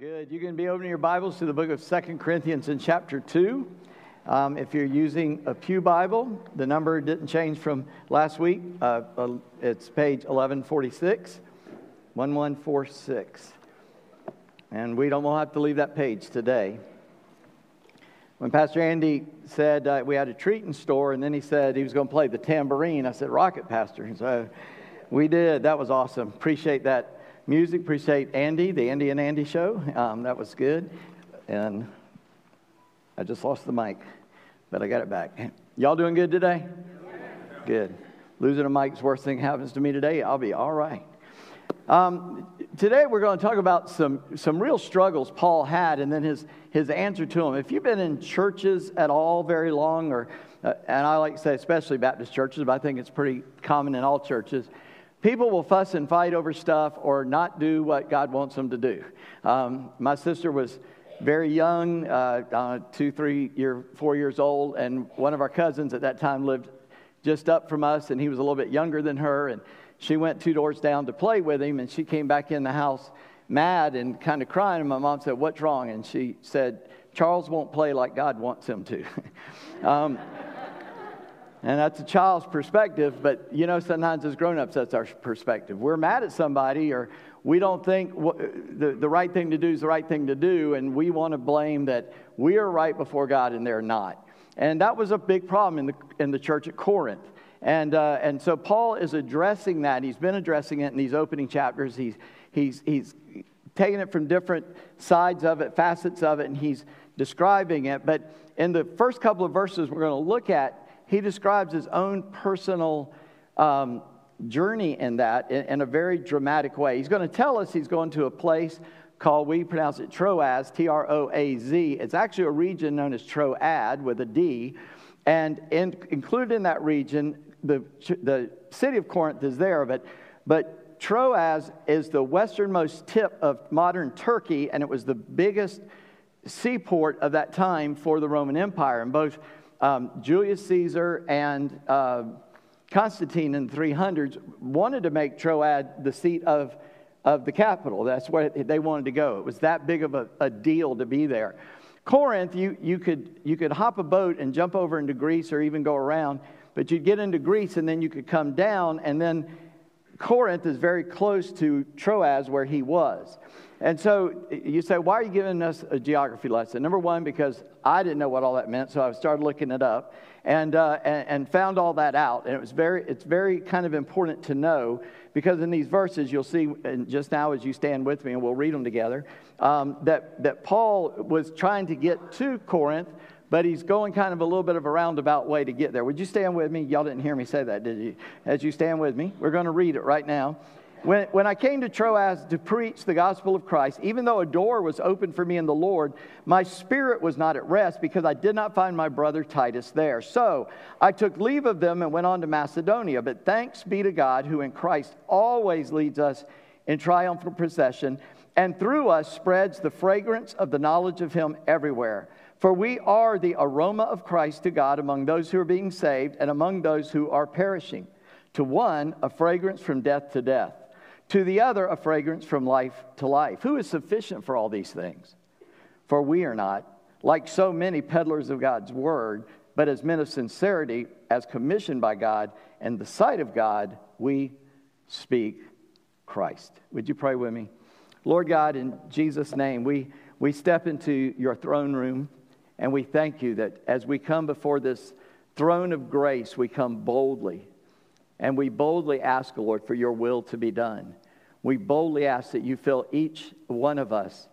Good. You can be opening your Bibles to the book of Second Corinthians in chapter 2. Um, if you're using a Pew Bible, the number didn't change from last week. Uh, uh, it's page 1146, 1146. And we don't have to leave that page today. When Pastor Andy said uh, we had a treat in store, and then he said he was going to play the tambourine, I said, Rocket, Pastor. So we did. That was awesome. Appreciate that music. Appreciate Andy, the Andy and Andy show. Um, that was good. And I just lost the mic, but I got it back. Y'all doing good today? Good. Losing a mic's worst thing happens to me today. I'll be all right. Um, today we're going to talk about some, some real struggles Paul had and then his, his answer to them. If you've been in churches at all very long, or uh, and I like to say especially Baptist churches, but I think it's pretty common in all churches, People will fuss and fight over stuff or not do what God wants them to do. Um, my sister was very young, uh, uh, two, three, year, four years old, and one of our cousins at that time lived just up from us, and he was a little bit younger than her. And she went two doors down to play with him, and she came back in the house mad and kind of crying. And my mom said, "What's wrong?" And she said, "Charles won't play like God wants him to." um, and that's a child's perspective, but you know, sometimes as grown ups, that's our perspective. We're mad at somebody, or we don't think the, the right thing to do is the right thing to do, and we want to blame that we are right before God and they're not. And that was a big problem in the, in the church at Corinth. And, uh, and so Paul is addressing that. He's been addressing it in these opening chapters. He's, he's, he's taking it from different sides of it, facets of it, and he's describing it. But in the first couple of verses we're going to look at, he describes his own personal um, journey in that in, in, a very dramatic way. He's going to tell us he's going to a place called, we pronounce it Troas, T R O A Z. It's actually a region known as Troad with a D. And in, included in that region, the, the city of Corinth is there, but, but Troas is the westernmost tip of modern Turkey, and it was the biggest seaport of that time for the Roman Empire. And both um, Julius Caesar and uh, Constantine in the 300s wanted to make Troad the seat of, of the capital. That's where they wanted to go. It was that big of a, a deal to be there. Corinth, you, you, could, you could hop a boat and jump over into Greece or even go around, but you'd get into Greece and then you could come down, and then Corinth is very close to Troas where he was. And so you say, why are you giving us a geography lesson? Number one, because I didn't know what all that meant, so I started looking it up and, uh, and, and, found all that out. And it was very, it's very kind of important to know because in these verses, you'll see, and just now as you stand with me, and we'll read them together, um, that, that Paul was trying to get to Corinth, but he's going kind of a little bit of a roundabout way to get there. Would you stand with me? Y'all didn't hear me say that, did you? As you stand with me, we're going to read it right now. When, when I came to Troas to preach the gospel of Christ, even though a door was open for me in the Lord, my spirit was not at rest because I did not find my brother Titus there. So I took leave of them and went on to Macedonia. But thanks be to God, who in Christ always leads us in triumphal procession, and through us spreads the fragrance of the knowledge of Him everywhere. For we are the aroma of Christ to God among those who are being saved and among those who are perishing. To one, a fragrance from death to death to the other a fragrance from life to life. Who is sufficient for all these things? For we are not, like so many peddlers of God's word, but as men of sincerity, as commissioned by God, and the sight of God, we speak Christ. Would you pray with me? Lord God, in Jesus' name, we, we step into your throne room and we thank you that as we come before this throne of grace, we come boldly and we boldly ask, Lord, for your will to be done. We boldly ask that you fill each one of us.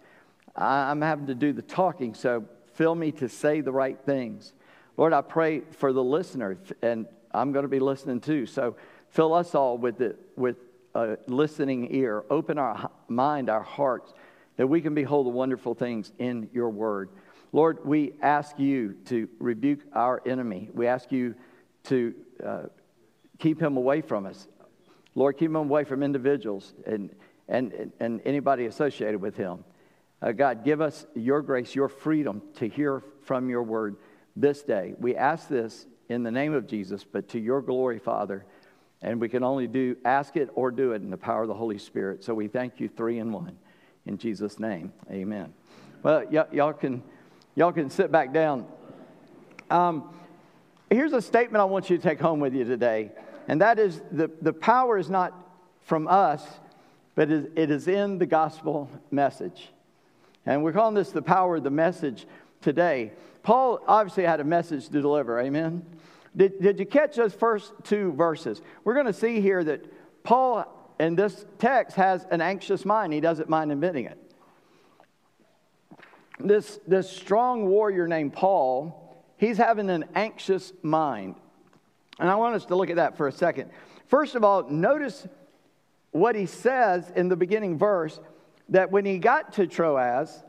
I'm having to do the talking, so fill me to say the right things. Lord, I pray for the listener, and I'm going to be listening too. So fill us all with, the, with a listening ear. Open our mind, our hearts, that we can behold the wonderful things in your word. Lord, we ask you to rebuke our enemy. We ask you to uh, keep him away from us. Lord, keep him away from individuals and, and, and anybody associated with him. Uh, God, give us your grace, your freedom to hear from your word this day. We ask this in the name of Jesus, but to your glory, Father. And we can only do ask it or do it in the power of the Holy Spirit. So we thank you three in one. in Jesus' name. Amen. Well, y- y'all, can, y'all can sit back down. Um, here's a statement I want you to take home with you today, and that is the, the power is not from us, but it is in the gospel message. And we're calling this the power of the message today. Paul obviously had a message to deliver, amen? Did, did you catch those first two verses? We're going to see here that Paul in this text has an anxious mind. He doesn't mind admitting it. This, this strong warrior named Paul, he's having an anxious mind. And I want us to look at that for a second. First of all, notice what he says in the beginning verse that when he got to Troas,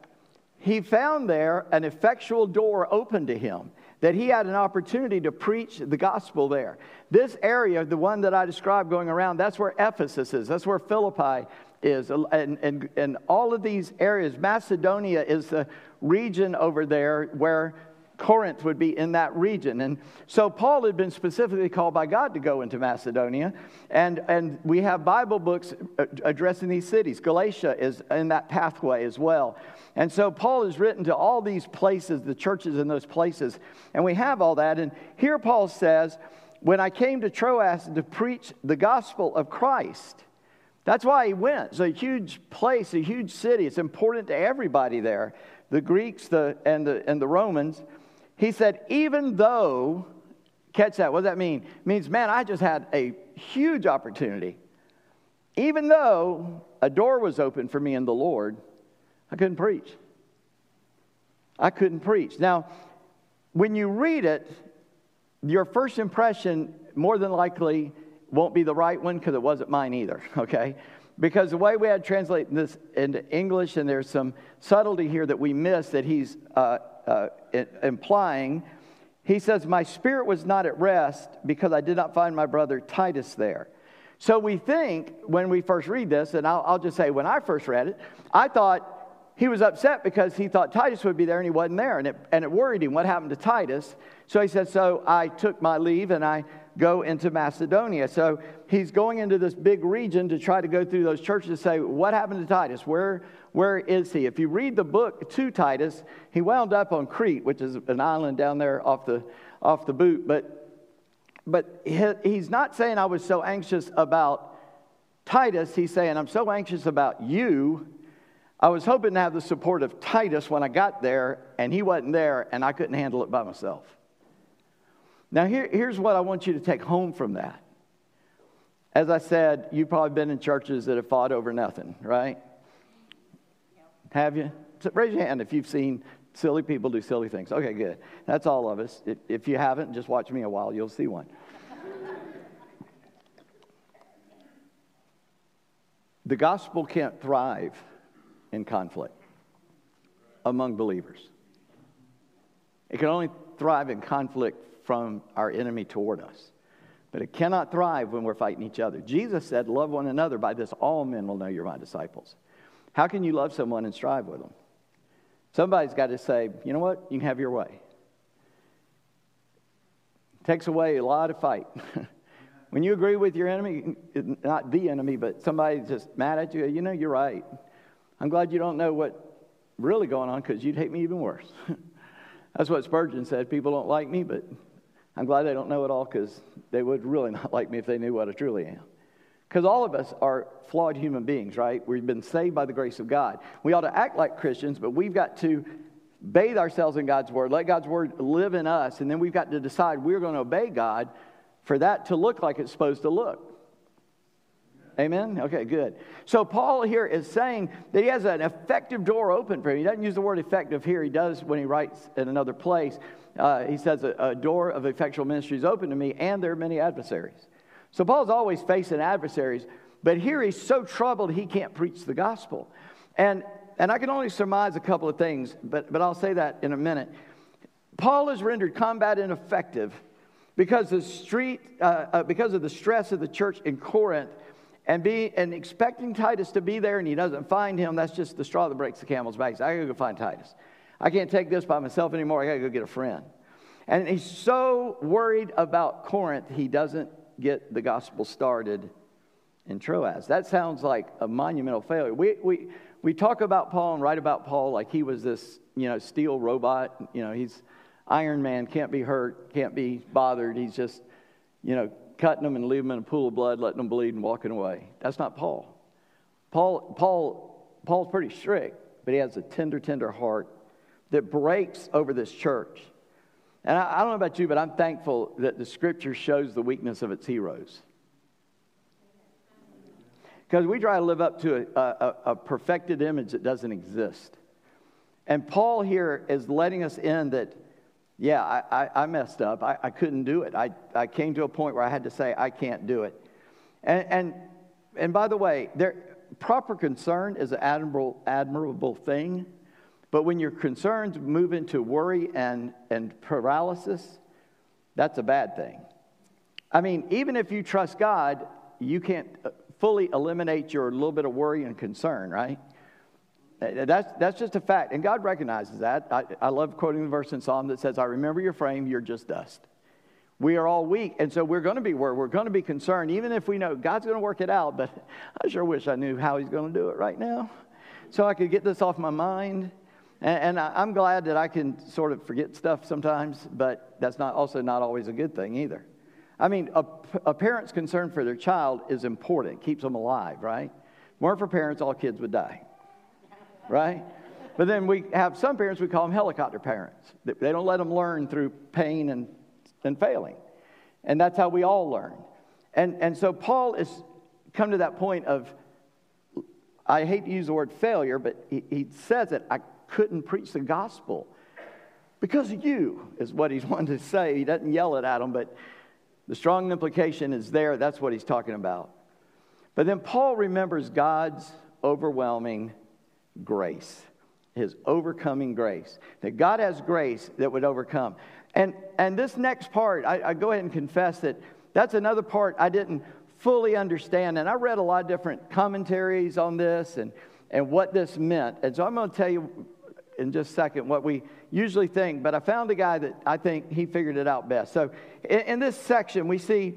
he found there an effectual door open to him, that he had an opportunity to preach the gospel there. This area, the one that I described going around, that's where Ephesus is, that's where Philippi is. And, and, and all of these areas, Macedonia is the region over there where Corinth would be in that region. And so Paul had been specifically called by God to go into Macedonia. And, and we have Bible books addressing these cities. Galatia is in that pathway as well. And so Paul has written to all these places, the churches in those places. And we have all that. And here Paul says, When I came to Troas to preach the gospel of Christ, that's why he went. It's a huge place, a huge city. It's important to everybody there the Greeks the, and, the, and the Romans. He said, even though, catch that, what does that mean? It means, man, I just had a huge opportunity. Even though a door was open for me in the Lord, I couldn't preach. I couldn't preach. Now, when you read it, your first impression more than likely won't be the right one because it wasn't mine either, okay? Because the way we had to translate this into English, and there's some subtlety here that we miss that he's uh, uh, implying. He says, My spirit was not at rest because I did not find my brother Titus there. So we think when we first read this, and I'll, I'll just say when I first read it, I thought he was upset because he thought Titus would be there and he wasn't there. And it, and it worried him what happened to Titus. So he said, So I took my leave and I go into Macedonia. So he's going into this big region to try to go through those churches and say, What happened to Titus? Where, where is he? If you read the book to Titus, he wound up on Crete, which is an island down there off the, off the boot. But, but he's not saying I was so anxious about Titus. He's saying, I'm so anxious about you. I was hoping to have the support of Titus when I got there, and he wasn't there, and I couldn't handle it by myself. Now, here, here's what I want you to take home from that. As I said, you've probably been in churches that have fought over nothing, right? Have you? So raise your hand if you've seen silly people do silly things. Okay, good. That's all of us. If, if you haven't, just watch me a while, you'll see one. the gospel can't thrive in conflict among believers. It can only thrive in conflict from our enemy toward us. But it cannot thrive when we're fighting each other. Jesus said, Love one another. By this, all men will know you're my disciples. How can you love someone and strive with them? Somebody's got to say, You know what? You can have your way. It takes away a lot of fight. when you agree with your enemy, not the enemy, but somebody just mad at you, you know, you're right. I'm glad you don't know what really going on because you'd hate me even worse. That's what Spurgeon said. People don't like me, but I'm glad they don't know it all because they would really not like me if they knew what I truly am. Because all of us are flawed human beings, right? We've been saved by the grace of God. We ought to act like Christians, but we've got to bathe ourselves in God's word, let God's word live in us, and then we've got to decide we're going to obey God for that to look like it's supposed to look. Amen? Okay, good. So Paul here is saying that he has an effective door open for him. He doesn't use the word effective here, he does when he writes in another place. Uh, he says, a, a, door of effectual ministry is open to me, and there are many adversaries. So Paul's always facing adversaries, but here he's so troubled he can't preach the gospel. And, and I can only surmise a couple of things, but, but I'll say that in a minute. Paul is rendered combat ineffective because, the street, uh, uh, because of the stress of the church in Corinth and be and expecting Titus to be there and he doesn't find him, that's just the straw that breaks the camel's back. I gotta go find Titus. I can't take this by myself anymore. I gotta go get a friend. And he's so worried about Corinth, he doesn't get the gospel started in Troas. That sounds like a monumental failure. We, we, we talk about Paul and write about Paul like he was this, you know, steel robot. You know, he's Iron Man, can't be hurt, can't be bothered. He's just, you know, cutting them and leaving them in a pool of blood, letting them bleed and walking away. That's not Paul. Paul, Paul, Paul's pretty strict, but he has a tender, tender heart that breaks over this church. And I, I don't know about you, but I'm thankful that the scripture shows the weakness of its heroes. Because we try to live up to a, a, a, perfected image that doesn't exist. And Paul here is letting us in that, yeah, I, I, I messed up. I, I, couldn't do it. I, I came to a point where I had to say, I can't do it. And, and, and by the way, there, proper concern is an admirable, admirable thing. But when your concerns move into worry and, and paralysis, that's a bad thing. I mean, even if you trust God, you can't uh, fully eliminate your little bit of worry and concern, right? That's, that's just a fact. And God recognizes that. I, I love quoting the verse in Psalm that says, I remember your frame, you're just dust. We are all weak, and so we're going to be worried. We're going to be concerned, even if we know God's going to work it out. But I sure wish I knew how He's going to do it right now so I could get this off my mind. And, and I'm glad that I can sort of forget stuff sometimes, but that's not also not always a good thing either. I mean, a, a parent's concern for their child is important, keeps them alive, right? More for parents, all kids would die, right? But then we have some parents, we call them helicopter parents. They don't let them learn through pain and, and failing. And that's how we all learn. And, and so Paul has come to that point of, I hate to use the word failure, but he, he says it, I couldn't preach the gospel because of you, is what he's wanting to say. He doesn't yell it at them, but the strong implication is there. That's what he's talking about. But then Paul remembers God's overwhelming grace, his overcoming grace. That God has grace that would overcome. And, and this next part, I, I go ahead and confess that that's another part I didn't fully understand. And I read a lot of different commentaries on this and, and what this meant. And so I'm going to tell you in just a second what we usually think, but I found a guy that I think he figured it out best. So in, in this section, we see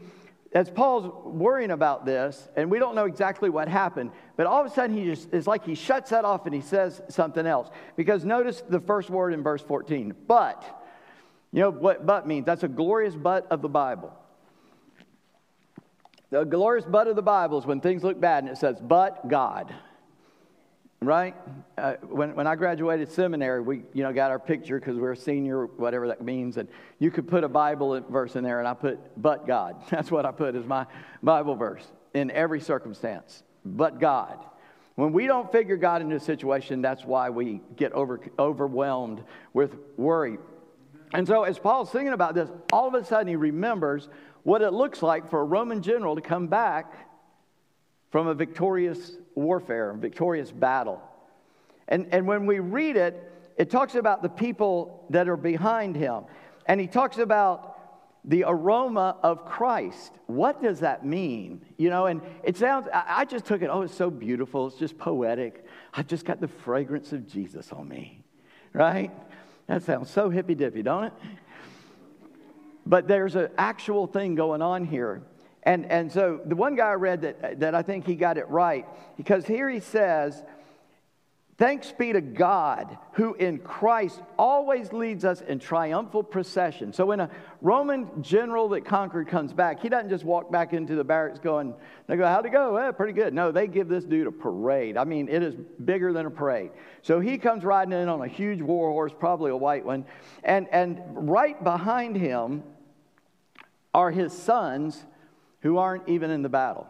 as Paul's worrying about this, and we don't know exactly what happened, but all of a sudden he just it's like he shuts that off and he says something else. Because notice the first word in verse 14, but. You know what but means? That's a glorious but of the Bible. The glorious but of the Bible is when things look bad and it says, but God right? Uh, when, when I graduated seminary, we you know got our picture because we are a senior, whatever that means, and you could put a Bible verse in there, and I put "but God." That's what I put as my Bible verse in every circumstance. But God. When we don't figure God into a situation, that's why we get over, overwhelmed with worry. And so, as Paul's thinking about this, all of a sudden he remembers what it looks like for a Roman general to come back from a victorious warfare, victorious battle. And, and when we read it, it talks about the people that are behind him. And he talks about the aroma of Christ. What does that mean? You know, and it sounds, I just took it, oh, it's so beautiful. It's just poetic. I've just got the fragrance of Jesus on me, right? That sounds so hippy dippy, don't it? But there's an actual thing going on here. And, and so the one guy I read that, that I think he got it right, because here he says, Thanks be to God who in Christ always leads us in triumphal procession. So when a Roman general that conquered comes back, he doesn't just walk back into the barracks going, they go, how'd it go? Eh, pretty good. No, they give this dude a parade. I mean, it is bigger than a parade. So he comes riding in on a huge war horse, probably a white one. And, and right behind him are his sons who aren't even in the battle.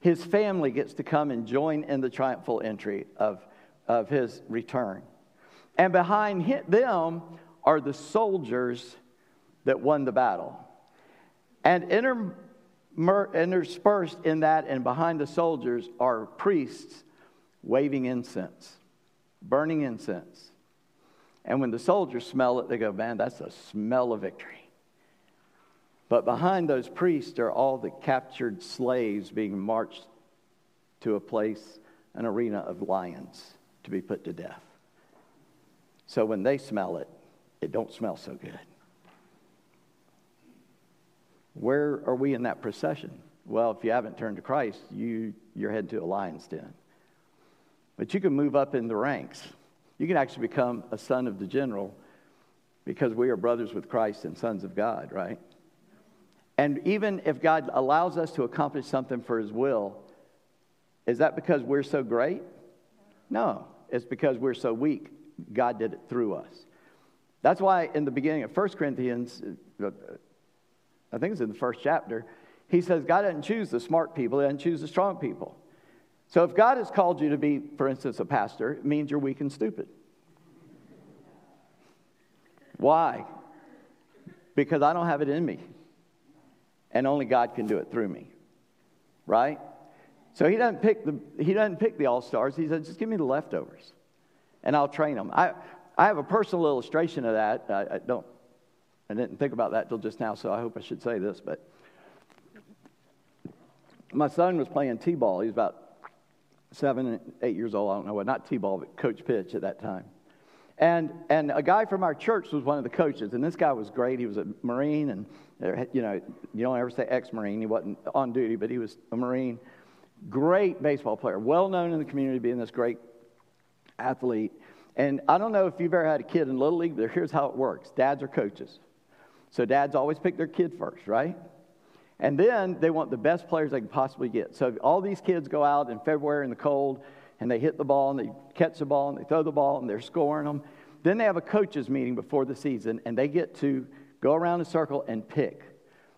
His family gets to come and join in the triumphal entry of, of his return. And behind them are the soldiers that won the battle. And inter, interspersed in that and behind the soldiers are priests waving incense, burning incense. And when the soldiers smell it, they go, Man, that's a smell of victory. But behind those priests are all the captured slaves being marched to a place, an arena of lions to be put to death. So when they smell it, it don't smell so good. Where are we in that procession? Well, if you haven't turned to Christ, you, you're headed to a lion's den. But you can move up in the ranks. You can actually become a son of the general because we are brothers with Christ and sons of God, right? And even if God allows us to accomplish something for his will, is that because we're so great? No, it's because we're so weak. God did it through us. That's why in the beginning of 1 Corinthians, uh, I think it's in the first chapter, he says God doesn't choose the smart people, he doesn't choose the strong people. So if God has called you to be, for instance, a pastor, it means you're weak and stupid. Why? Because I don't have it in me. And only God can do it through me. Right? So he doesn't pick the, he doesn't pick the all stars. He says, just give me the leftovers and I'll train them. I, I have a personal illustration of that. I, I don't, I didn't think about that till just now, so I hope I should say this. But my son was playing t-ball. He was about seven, eight years old. I don't know what, not t-ball, but coach pitch at that time. And, and a guy from our church was one of the coaches, and this guy was great. He was a Marine, and you know, you don't ever say ex-Marine. He wasn't on duty, but he was a Marine. Great baseball player, well known in the community, being this great athlete. And I don't know if you've ever had a kid in Little League, but here's how it works dads are coaches. So dads always pick their kid first, right? And then they want the best players they can possibly get. So all these kids go out in February in the cold and they hit the ball and they catch the ball and they throw the ball and they're scoring them. Then they have a coaches meeting before the season and they get to go around a circle and pick.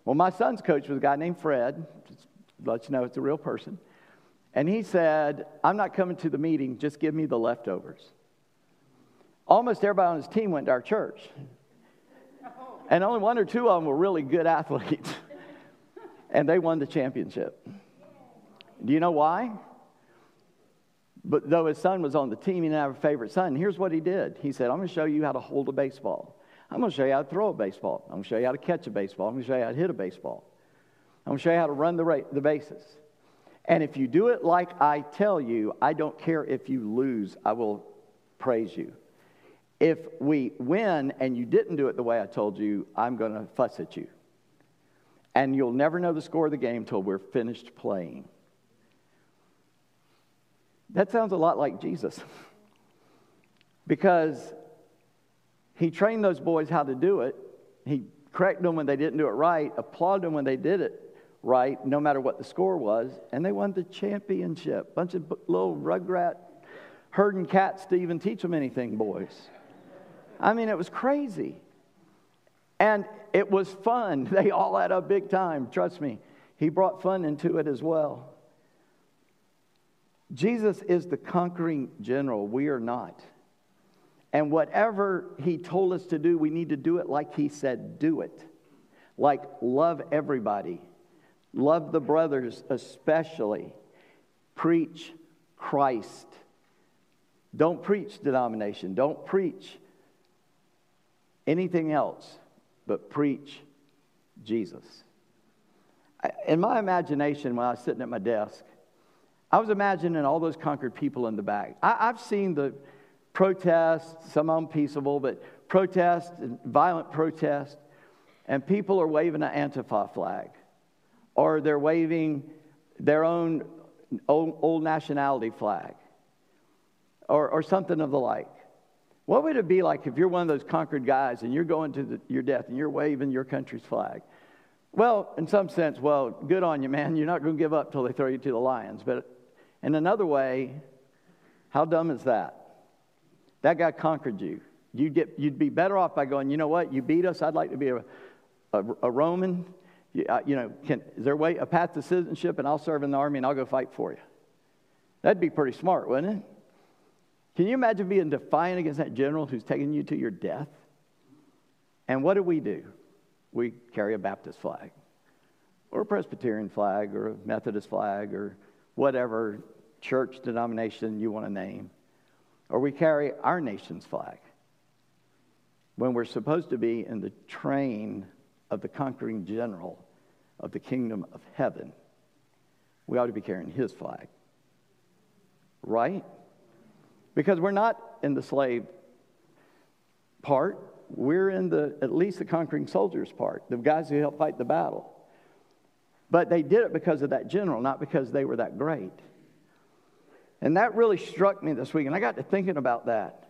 Well, my son's coach was a guy named Fred. Just let you know it's a real person. And he said, I'm not coming to the meeting, just give me the leftovers. Almost everybody on his team went to our church. And only one or two of them were really good athletes. and they won the championship. Do you know why? But though his son was on the team, he didn't have a favorite son. Here's what he did. He said, I'm going to show you how to hold a baseball. I'm going to show you how to throw a baseball. I'm going to show you how to catch a baseball. I'm going to show you how to hit a baseball. I'm going to show you how to run the, ra- the bases. And if you do it like I tell you, I don't care if you lose, I will praise you. If we win and you didn't do it the way I told you, I'm going to fuss at you. And you'll never know the score of the game until we're finished playing. That sounds a lot like Jesus. because he trained those boys how to do it. He corrected them when they didn't do it right, applauded them when they did it right, no matter what the score was, and they won the championship. Bunch of little rugrat herding cats to even teach them anything, boys. I mean, it was crazy. And it was fun. They all had a big time, trust me. He brought fun into it as well. Jesus is the conquering general. We are not. And whatever he told us to do, we need to do it like he said, do it. Like love everybody, love the brothers especially, preach Christ. Don't preach denomination, don't preach anything else, but preach Jesus. In my imagination, when I was sitting at my desk, I was imagining all those conquered people in the back. I, have seen the protests, some of them peaceable, but protests, violent protests, and people are waving an Antifa flag, or they're waving their own old, old nationality flag, or, or something of the like. What would it be like if you're one of those conquered guys and you're going to the, your death and you're waving your country's flag? Well, in some sense, well, good on you, man. You're not going to give up till they throw you to the lions. But in another way, how dumb is that? That guy conquered you. You'd, get, you'd be better off by going, you know what, you beat us. I'd like to be a, a, a Roman. You, uh, you know, can, is there a, way, a path to citizenship and I'll serve in the army and I'll go fight for you? That'd be pretty smart, wouldn't it? Can you imagine being defiant against that general who's taking you to your death? And what do we do? We carry a Baptist flag, or a Presbyterian flag, or a Methodist flag, or whatever church denomination you want to name. Or we carry our nation's flag when we're supposed to be in the train of the conquering general of the kingdom of heaven. We ought to be carrying his flag. Right? Because we're not in the slave part, we're in the at least the conquering soldiers part, the guys who help fight the battle. But they did it because of that general, not because they were that great. And that really struck me this week. And I got to thinking about that.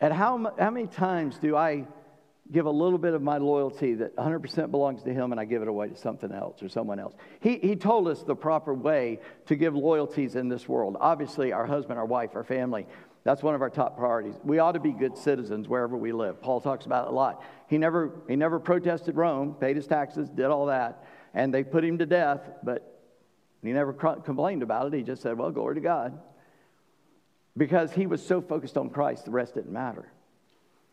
And how, how many times do I give a little bit of my loyalty that 100% belongs to him and I give it away to something else or someone else. He, he told us the proper way to give loyalties in this world. Obviously, our husband, our wife, our family, that's one of our top priorities. We ought to be good citizens wherever we live. Paul talks about it a lot. He never, he never protested Rome, paid his taxes, did all that, and they put him to death, but he never complained about it. He just said, Well, glory to God. Because he was so focused on Christ, the rest didn't matter.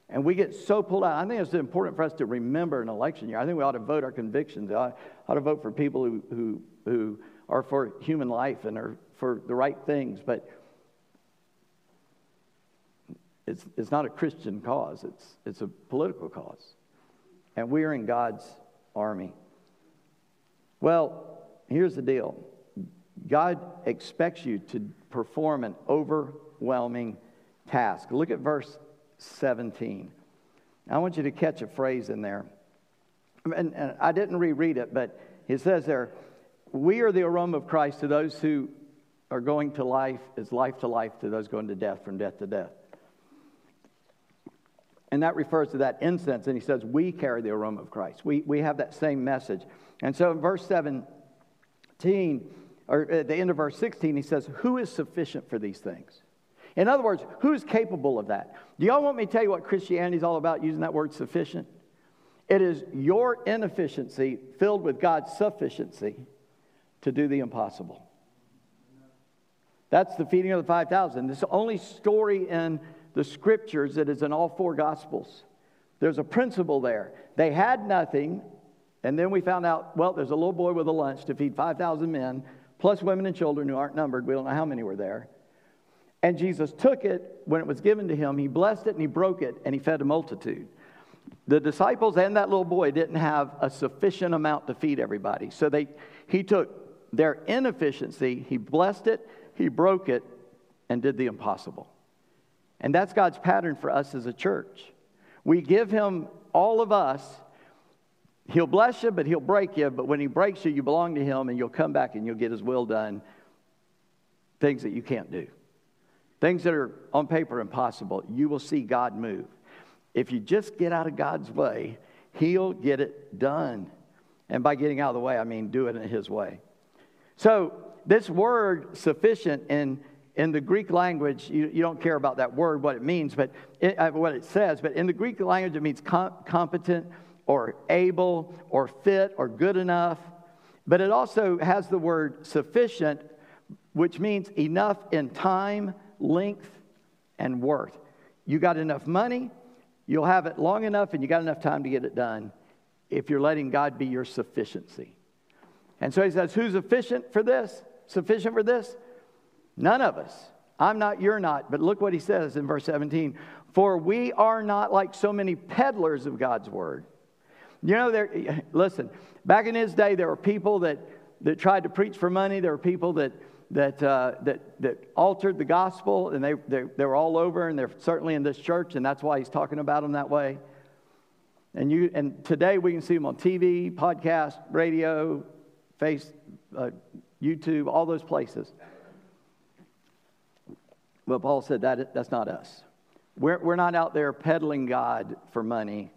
And we get so pulled out. I think it's important for us to remember an election year. I think we ought to vote our convictions. I ought, to vote for people who, who, who are for human life and are for the right things. But it's, it's not a Christian cause, it's, it's a political cause. And we are in God's army. Well, here's the deal God expects you to perform an overwhelming task. Look at verse 17. I want you to catch a phrase in there. And, and I didn't reread it, but it says there, We are the aroma of Christ to those who are going to life, is life to life to those going to death, from death to death. And that refers to that incense. And he says, We carry the aroma of Christ. We, we have that same message. And so in verse 17, or at the end of verse 16, he says, Who is sufficient for these things? In other words, who's capable of that? Do y'all want me to tell you what Christianity is all about using that word sufficient? It is your inefficiency filled with God's sufficiency to do the impossible. That's the feeding of the 5,000. It's the only story in the scriptures that is in all four gospels. There's a principle there. They had nothing, and then we found out, well, there's a little boy with a lunch to feed 5,000 men, plus women and children who aren't numbered. We don't know how many were there. And Jesus took it when it was given to him, he blessed it and he broke it and he fed a multitude. The disciples and that little boy didn't have a sufficient amount to feed everybody. So they, he took their inefficiency, he blessed it, he broke it, and did the impossible. And that's God's pattern for us as a church. We give him all of us. He'll bless you, but he'll break you. But when he breaks you, you belong to him and you'll come back and you'll get his will done. Things that you can't do. Things that are on paper impossible, you will see God move. If you just get out of God's way, He'll get it done. And by getting out of the way, I mean do it in His way. So, this word sufficient in, in the Greek language, you, you don't care about that word, what it means, but it, uh, what it says, but in the Greek language, it means com- competent or able or fit or good enough. But it also has the word sufficient, which means enough in time length, and worth. You got enough money, you'll have it long enough, and you got enough time to get it done if you're letting God be your sufficiency. And so he says, Who's sufficient for this? Sufficient for this? None of us. I'm not, you're not. But look what he says in verse 17 For we are not like so many peddlers of God's word. You know, there, listen, back in his day, there were people that, that tried to preach for money. There were people that, that, uh, that, that altered the gospel, and they, they, they were all over, and they're certainly in this church, and that's why he's talking about them that way. And, you, and today we can see them on TV, podcast, radio, face, uh, YouTube, all those places. But Paul said that that's not us. We're, we're not out there peddling God for money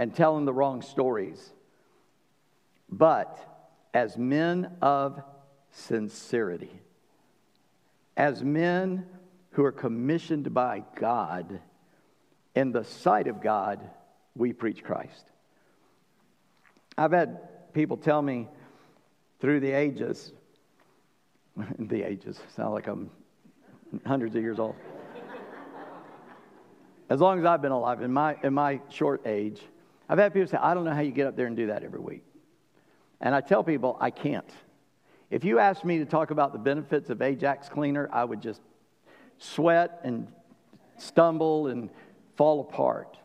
and telling the wrong stories. But as men of sincerity, as men who are commissioned by God, in the sight of God, we preach Christ. I've had people tell me through the ages, the ages, sound like I'm hundreds of years old. as long as I've been alive, in my, in my short age, I've had people say, I don't know how you get up there and do that every week. And I tell people, I can't. If you asked me to talk about the benefits of Ajax Cleaner, I would just sweat and stumble and fall apart.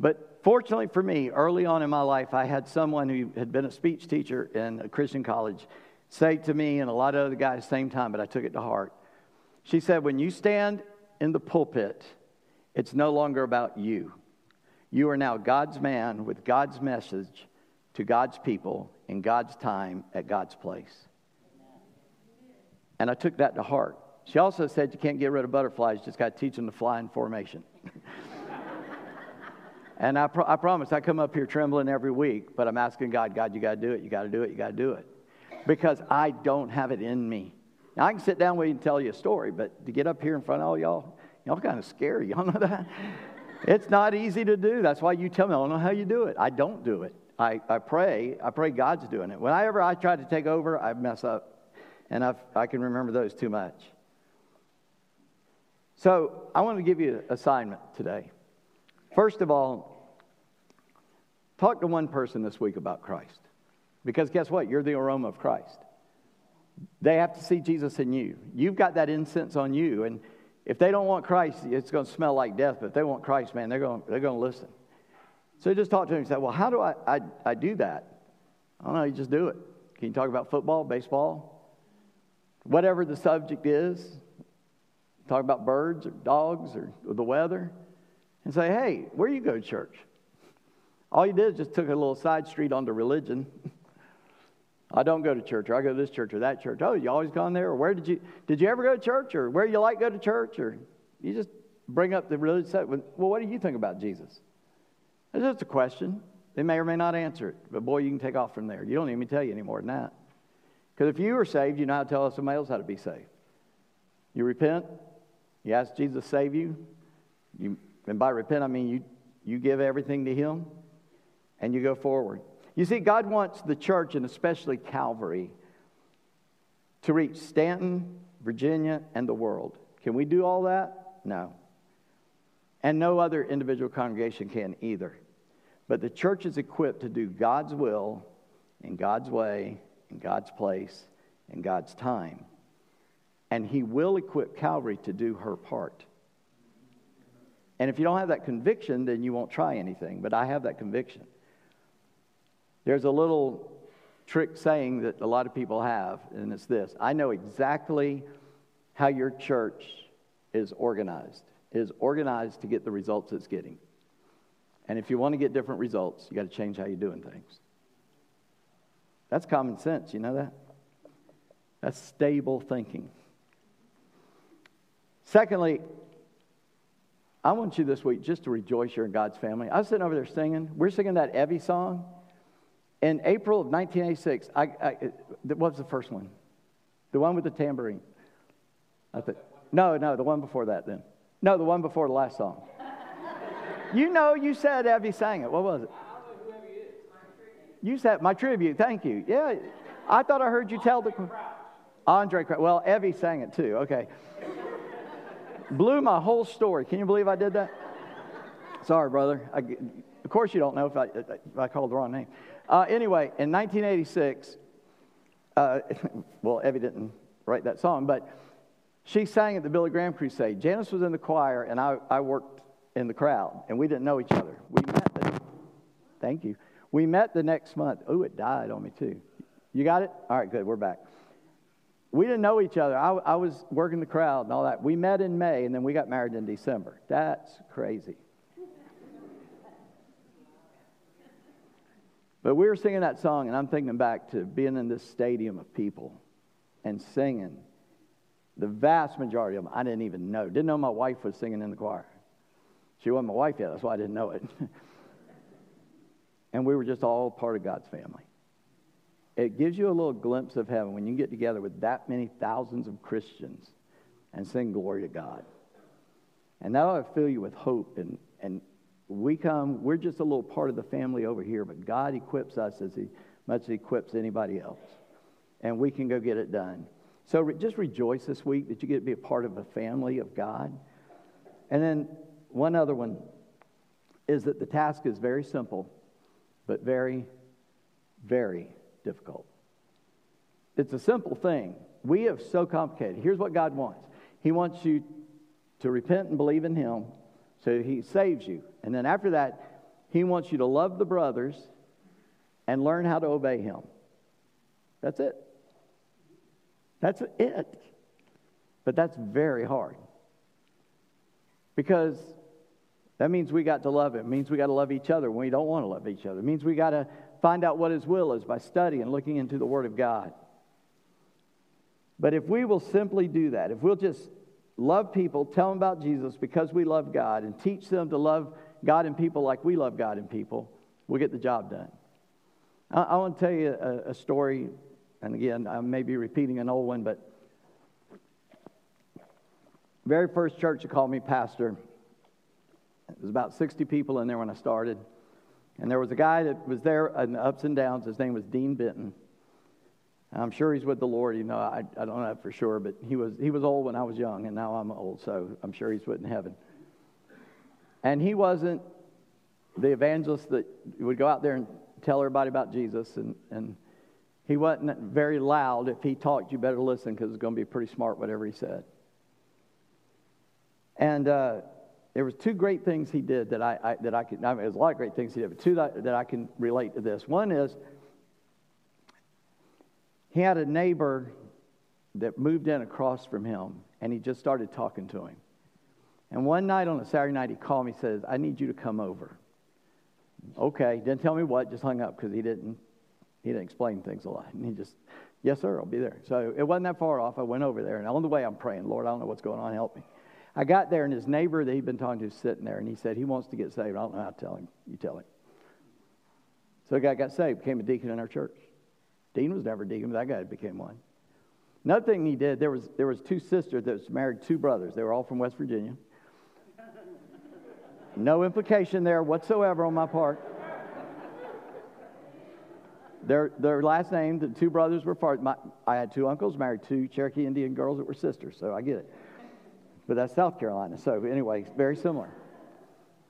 But fortunately for me, early on in my life, I had someone who had been a speech teacher in a Christian college say to me and a lot of other guys at the same time, but I took it to heart. She said, When you stand in the pulpit, it's no longer about you. You are now God's man with God's message to God's people in God's time at God's place. And I took that to heart. She also said you can't get rid of butterflies, you just got to teach them to fly in formation. and I, pro- I promise I come up here trembling every week, but I'm asking God, God, you got to do it, you got to do it, you got to do it. Because I don't have it in me. Now, I can sit down with you and tell you a story, but to get up here in front of all y'all, y'all kind of scary. Y'all know that? It's not easy to do. That's why you tell me, I don't know how you do it. I don't do it. I, I pray. I pray God's doing it. Whenever I try to take over, I mess up. And I've, I can remember those too much. So I want to give you an assignment today. First of all, talk to one person this week about Christ. Because guess what? You're the aroma of Christ. They have to see Jesus in you. You've got that incense on you. And if they don't want Christ, it's going to smell like death. But if they want Christ, man, they're going, they're going to listen. So just talk to him and say, Well, how do I, I, I do that? I don't know, you just do it. Can you talk about football, baseball, whatever the subject is? Talk about birds or dogs or, the weather and say, Hey, where you go to church? All you did is just took a little side street onto religion. I don't go to church, or I go to this church or that church. Oh, you always gone there? Or where did you did you ever go to church? Or where you like go to church? Or you just bring up the religious stuff. Well, what do you think about Jesus? It's just a question. They may or may not answer it, but boy, you can take off from there. You don't need even tell you any more than that. Because if you are saved, you know how to tell somebody else how to be saved. You repent, you ask Jesus to save you, you, and by repent, I mean you, you give everything to Him, and you go forward. You see, God wants the church, and especially Calvary, to reach Staunton, Virginia, and the world. Can we do all that? No. And no other individual congregation can either. But the church is equipped to do God's will in God's way, in God's place, in God's time. And He will equip Calvary to do her part. And if you don't have that conviction, then you won't try anything. But I have that conviction. There's a little trick saying that a lot of people have, and it's this I know exactly how your church is organized is organized to get the results it's getting. And if you want to get different results, you got to change how you're doing things. That's common sense, you know that? That's stable thinking. Secondly, I want you this week just to rejoice you're in God's family. I was sitting over there singing. We're singing that Evie song. In April of 1986, I, I, what was the first one? The one with the tambourine. I think, no, no, the one before that then. No, the one before the last song. you know, you said Evie sang it. What was it? You said my tribute. Thank you. Yeah, I thought I heard you tell the Andraé. Well, Evie sang it too. Okay. Blew my whole story. Can you believe I did that? Sorry, brother. I, course, you don't know if I, if I called the wrong name. Uh, anyway, in 1986, uh, well, Evie didn't write that song, but she sang at the Billy Graham Crusade. Janice was in the choir, and I, I worked in the crowd, and we didn't know each other. We met. The, thank you. We met the next month. Oh, it died on me too. You got it? All right, good. We're back. We didn't know each other. I, I was working the crowd and all that. We met in May, and then we got married in December. That's crazy. But we were singing that song, and I'm thinking back to being in this stadium of people and singing the vast majority of them I didn't even know. Didn't know my wife was singing in the choir. She wasn't my wife yet, that's why I didn't know it. and we were just all part of God's family. It gives you a little glimpse of heaven when you get together with that many thousands of Christians and sing glory to God. And that ought to fill you with hope. And, and we come, we're just a little part of the family over here, but God equips us as he, much as he equips anybody else. And we can go get it done. So re- just rejoice this week that you get to be a part of a family of God. And then one other one is that the task is very simple, but very, very difficult. It's a simple thing. We have so complicated. Here's what God wants He wants you to repent and believe in Him so He saves you. And then after that, He wants you to love the brothers and learn how to obey Him. That's it. That's it. But that's very hard. Because that means we got to love Him. It means we got to love each other when we don't want to love each other. It means we got to find out what His will is by studying and looking into the Word of God. But if we will simply do that, if we'll just love people, tell them about Jesus because we love God, and teach them to love God and people like we love God and people, we'll get the job done. I, I want to tell you a, a story, and again, I may be repeating an old one, but very first church that called me pastor, it was about 60 people in there when I started. And there was a guy that was there in the ups and downs. His name was Dean Benton. I'm sure he's with the Lord. You know, I, I don't know for sure, but he was, he was old when I was young, and now I'm old, so I'm sure he's with in heaven. And he wasn't the evangelist that would go out there and tell everybody about Jesus, and, and he wasn't very loud. If he talked, you better listen because it's going to be pretty smart, whatever he said. And uh, there was two great things he did that I, I that I could. I mean, there's a lot of great things he did, but two that, that I can relate to this. One is he had a neighbor that moved in across from him, and he just started talking to him. And one night on a Saturday night, he called me. Says, "I need you to come over." Okay, didn't tell me what. Just hung up because he didn't. He didn't explain things a lot, and he just, "Yes, sir, I'll be there." So it wasn't that far off. I went over there, and on the way, I'm praying, "Lord, I don't know what's going on. Help me." I got there, and his neighbor that he'd been talking to was sitting there, and he said he wants to get saved. I don't know how to tell him. You tell him. So the guy got saved, became a deacon in our church. Dean was never deacon, but that guy became one. Another thing he did, there was, there was two sisters that was married two brothers. They were all from West Virginia. No implication there whatsoever on my part. Their, their last name, the two brothers were part. My, I had two uncles, married two Cherokee Indian girls that were sisters, so I get it but that's South Carolina. So, anyway, very similar.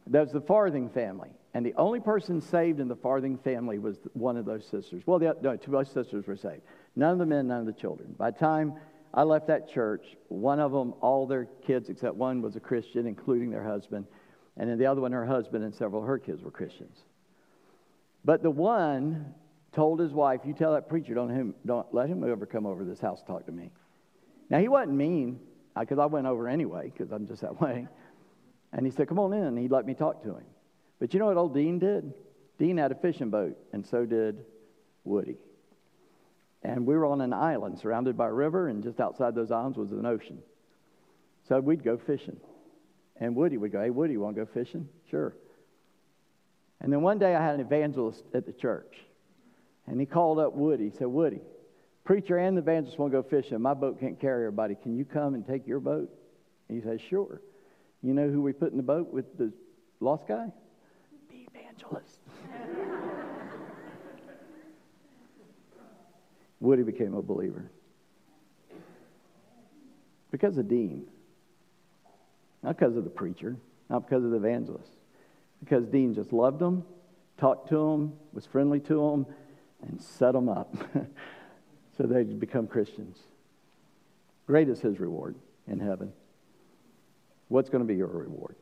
That was the Farthing family. And the only person saved in the Farthing family was one of those sisters. Well, the, no, two of those sisters were saved. None of the men, none of the children. By the time I left that church, one of them, all their kids except one was a Christian, including their husband. And then the other one, her husband and several of her kids were Christians. But the one told his wife, You tell that preacher, don't, him, don't let him ever come over this house to talk to me. Now, he wasn't mean because I went over anyway, because I'm just that way. And he said, Come on in. And he let me talk to him. But you know what old Dean did? Dean had a fishing boat, and so did Woody. And we were on an island surrounded by a river, and just outside those islands was an ocean. So we'd go fishing. And Woody would go, Hey, Woody, you want to go fishing? Sure. And then one day I had an evangelist at the church. And he called up Woody. He said, Woody, Preacher and the evangelist want to go fishing. My boat can't carry everybody. Can you come and take your boat? And he says, Sure. You know who we put in the boat with the lost guy? Evangelist. Woody became a believer. Because of Dean. Not because of the preacher, not because of the evangelist. Because Dean just loved them, talked to them, was friendly to them, and set them up. so they become Christians. Great is his reward in heaven. What's going to be your reward?